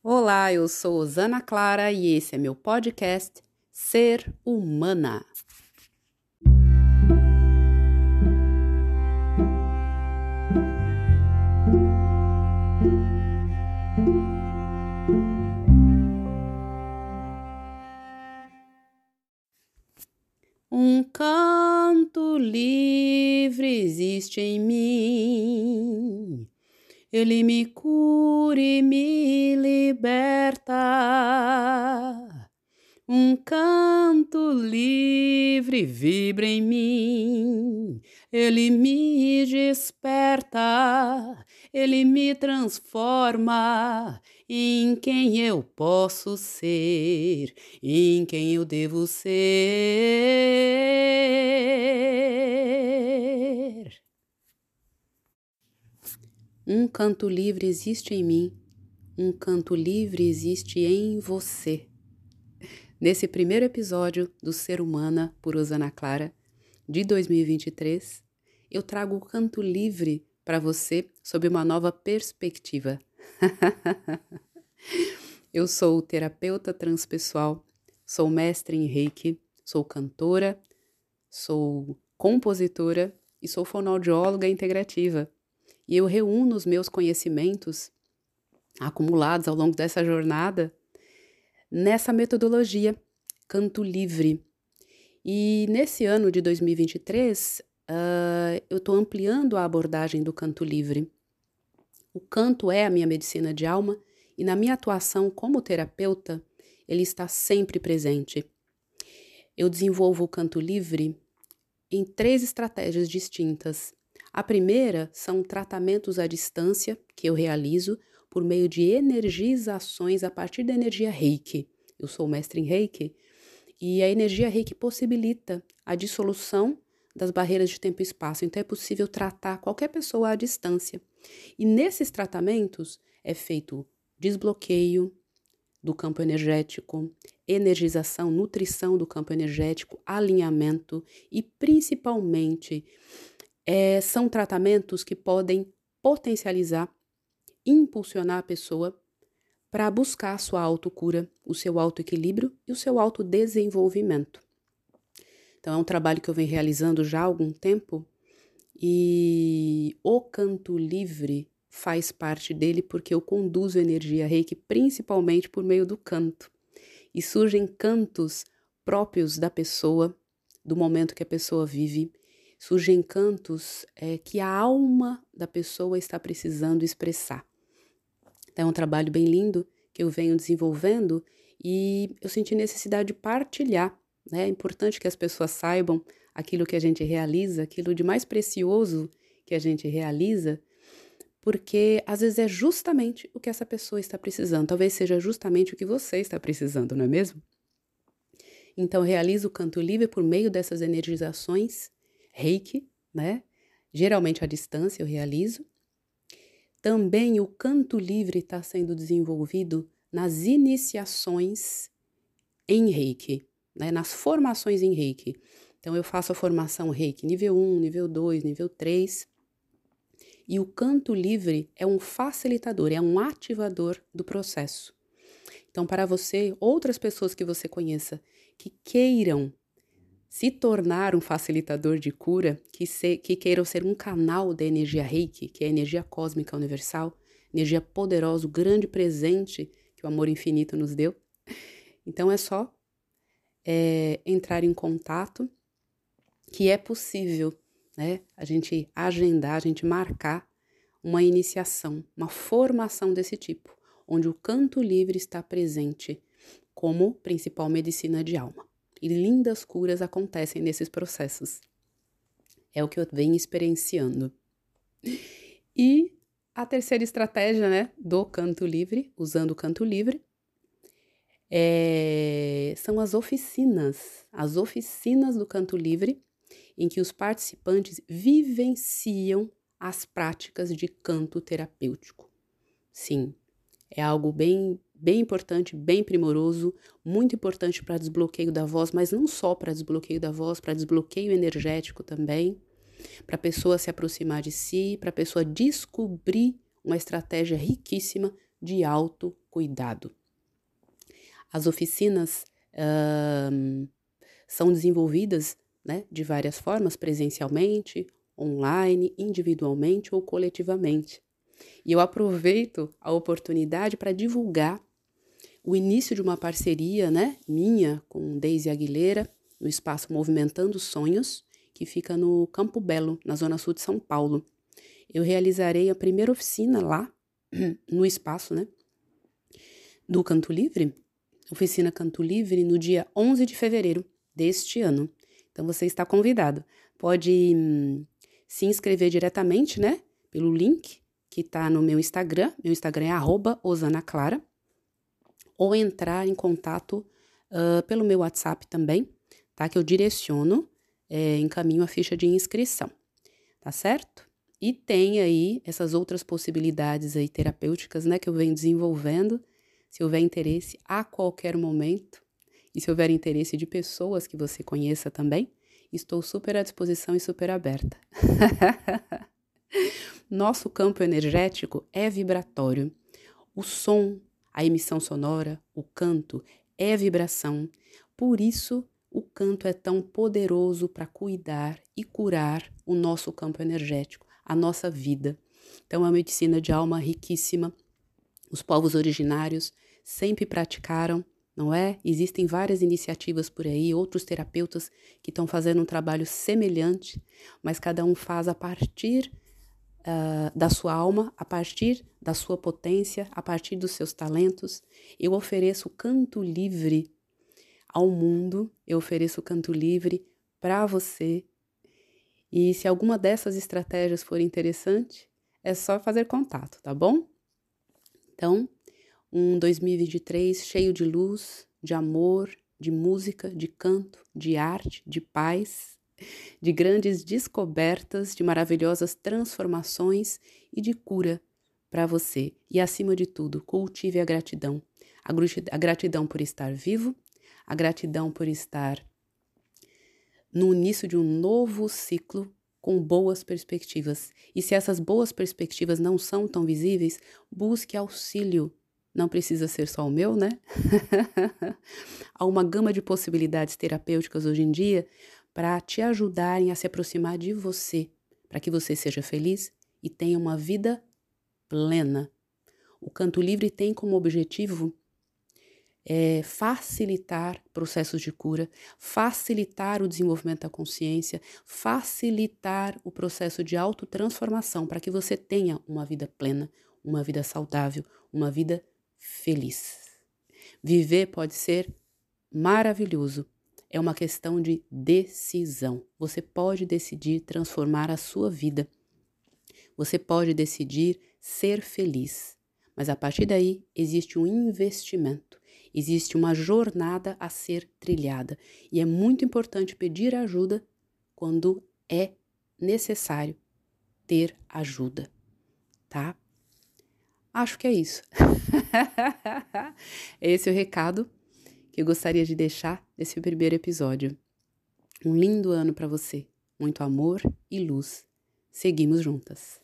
Olá, eu sou Osana Clara e esse é meu podcast Ser Humana. Um canto livre existe em mim ele me cura e me liberta. Um canto livre vibra em mim, ele me desperta, ele me transforma em quem eu posso ser, em quem eu devo ser. Um canto livre existe em mim, um canto livre existe em você. Nesse primeiro episódio do Ser Humana por Osana Clara, de 2023, eu trago o canto livre para você sob uma nova perspectiva. eu sou terapeuta transpessoal, sou mestre em Reiki, sou cantora, sou compositora e sou fonoaudióloga integrativa e eu reúno os meus conhecimentos acumulados ao longo dessa jornada nessa metodologia Canto Livre. E nesse ano de 2023, uh, ah, eu estou ampliando a abordagem do canto livre. O canto é a minha medicina de alma e na minha atuação como terapeuta, ele está sempre presente. Eu desenvolvo o canto livre em três estratégias distintas. A primeira são tratamentos à distância que eu realizo por meio de energizações a partir da energia Reiki. Eu sou mestre em Reiki e a energia Reiki possibilita a dissolução das barreiras de tempo e espaço, então é possível tratar qualquer pessoa à distância. E nesses tratamentos é feito desbloqueio do campo energético, energização, nutrição do campo energético, alinhamento e principalmente é, são tratamentos que podem potencializar, impulsionar a pessoa para buscar a sua autocura, o seu autoequilíbrio e o seu autodesenvolvimento. Então, é um trabalho que eu venho realizando já há algum tempo e o canto livre faz parte dele porque eu conduzo energia reiki principalmente por meio do canto. E surgem cantos próprios da pessoa, do momento que a pessoa vive, surgem cantos é, que a alma da pessoa está precisando expressar. Então, é um trabalho bem lindo que eu venho desenvolvendo e eu senti necessidade de partilhar. Né? É importante que as pessoas saibam aquilo que a gente realiza, aquilo de mais precioso que a gente realiza, porque às vezes é justamente o que essa pessoa está precisando, talvez seja justamente o que você está precisando, não é mesmo? Então, realizo o canto livre por meio dessas energizações reiki, né? Geralmente à distância eu realizo. Também o canto livre está sendo desenvolvido nas iniciações em reiki, né? nas formações em reiki. Então eu faço a formação reiki nível 1, nível 2, nível 3. E o canto livre é um facilitador, é um ativador do processo. Então, para você, outras pessoas que você conheça que queiram se tornar um facilitador de cura, que, se, que queiram ser um canal da energia reiki, que é a energia cósmica universal, energia poderosa, o grande presente que o amor infinito nos deu. Então é só é, entrar em contato, que é possível né, a gente agendar, a gente marcar uma iniciação, uma formação desse tipo, onde o canto livre está presente como principal medicina de alma. E lindas curas acontecem nesses processos. É o que eu venho experienciando. E a terceira estratégia, né, do canto livre, usando o canto livre, é, são as oficinas. As oficinas do canto livre, em que os participantes vivenciam as práticas de canto terapêutico. Sim, é algo bem bem importante, bem primoroso, muito importante para desbloqueio da voz, mas não só para desbloqueio da voz, para desbloqueio energético também, para a pessoa se aproximar de si, para a pessoa descobrir uma estratégia riquíssima de autocuidado. As oficinas são desenvolvidas né, de várias formas, presencialmente, online, individualmente ou coletivamente. E eu aproveito a oportunidade para divulgar o início de uma parceria, né, minha com Deise Aguilera, no espaço Movimentando Sonhos, que fica no Campo Belo, na zona sul de São Paulo. Eu realizarei a primeira oficina lá, no espaço, né, do Canto Livre, oficina Canto Livre, no dia 11 de fevereiro deste ano. Então você está convidado. Pode hum, se inscrever diretamente, né, pelo link que está no meu Instagram. Meu Instagram é @osanaclara ou entrar em contato uh, pelo meu WhatsApp também, tá? Que eu direciono, é, encaminho a ficha de inscrição, tá certo? E tem aí essas outras possibilidades aí terapêuticas, né, que eu venho desenvolvendo. Se houver interesse a qualquer momento, e se houver interesse de pessoas que você conheça também, estou super à disposição e super aberta. Nosso campo energético é vibratório. O som, a emissão sonora, o canto é vibração. Por isso, o canto é tão poderoso para cuidar e curar o nosso campo energético, a nossa vida. Então, é uma medicina de alma riquíssima. Os povos originários sempre praticaram, não é? Existem várias iniciativas por aí, outros terapeutas que estão fazendo um trabalho semelhante, mas cada um faz a partir uh, da sua alma, a partir da sua potência, a partir dos seus talentos. Eu ofereço canto livre ao mundo, eu ofereço canto livre para você. E se alguma dessas estratégias for interessante, é só fazer contato, tá bom? Então, um 2023 cheio de luz, de amor, de música, de canto, de arte, de paz de grandes descobertas, de maravilhosas transformações e de cura para você. E acima de tudo, cultive a gratidão. A gratidão por estar vivo, a gratidão por estar no início de um novo ciclo com boas perspectivas. E se essas boas perspectivas não são tão visíveis, busque auxílio. Não precisa ser só o meu, né? Há uma gama de possibilidades terapêuticas hoje em dia para te ajudarem a se aproximar de você, para que você seja feliz e tenha uma vida plena. O Canto Livre tem como objetivo é, facilitar processos de cura, facilitar o desenvolvimento da consciência, facilitar o processo de autotransformação para que você tenha uma vida plena, uma vida saudável, uma vida feliz. Viver pode ser maravilhoso, é uma questão de decisão. Você pode decidir transformar a sua vida. Você pode decidir ser feliz. Mas a partir daí existe um investimento, existe uma jornada a ser trilhada. E é muito importante pedir ajuda quando é necessário ter ajuda, tá? Acho que é isso. Esse é o recado eu gostaria de deixar nesse primeiro episódio. Um lindo ano para você, muito amor e luz. Seguimos juntas.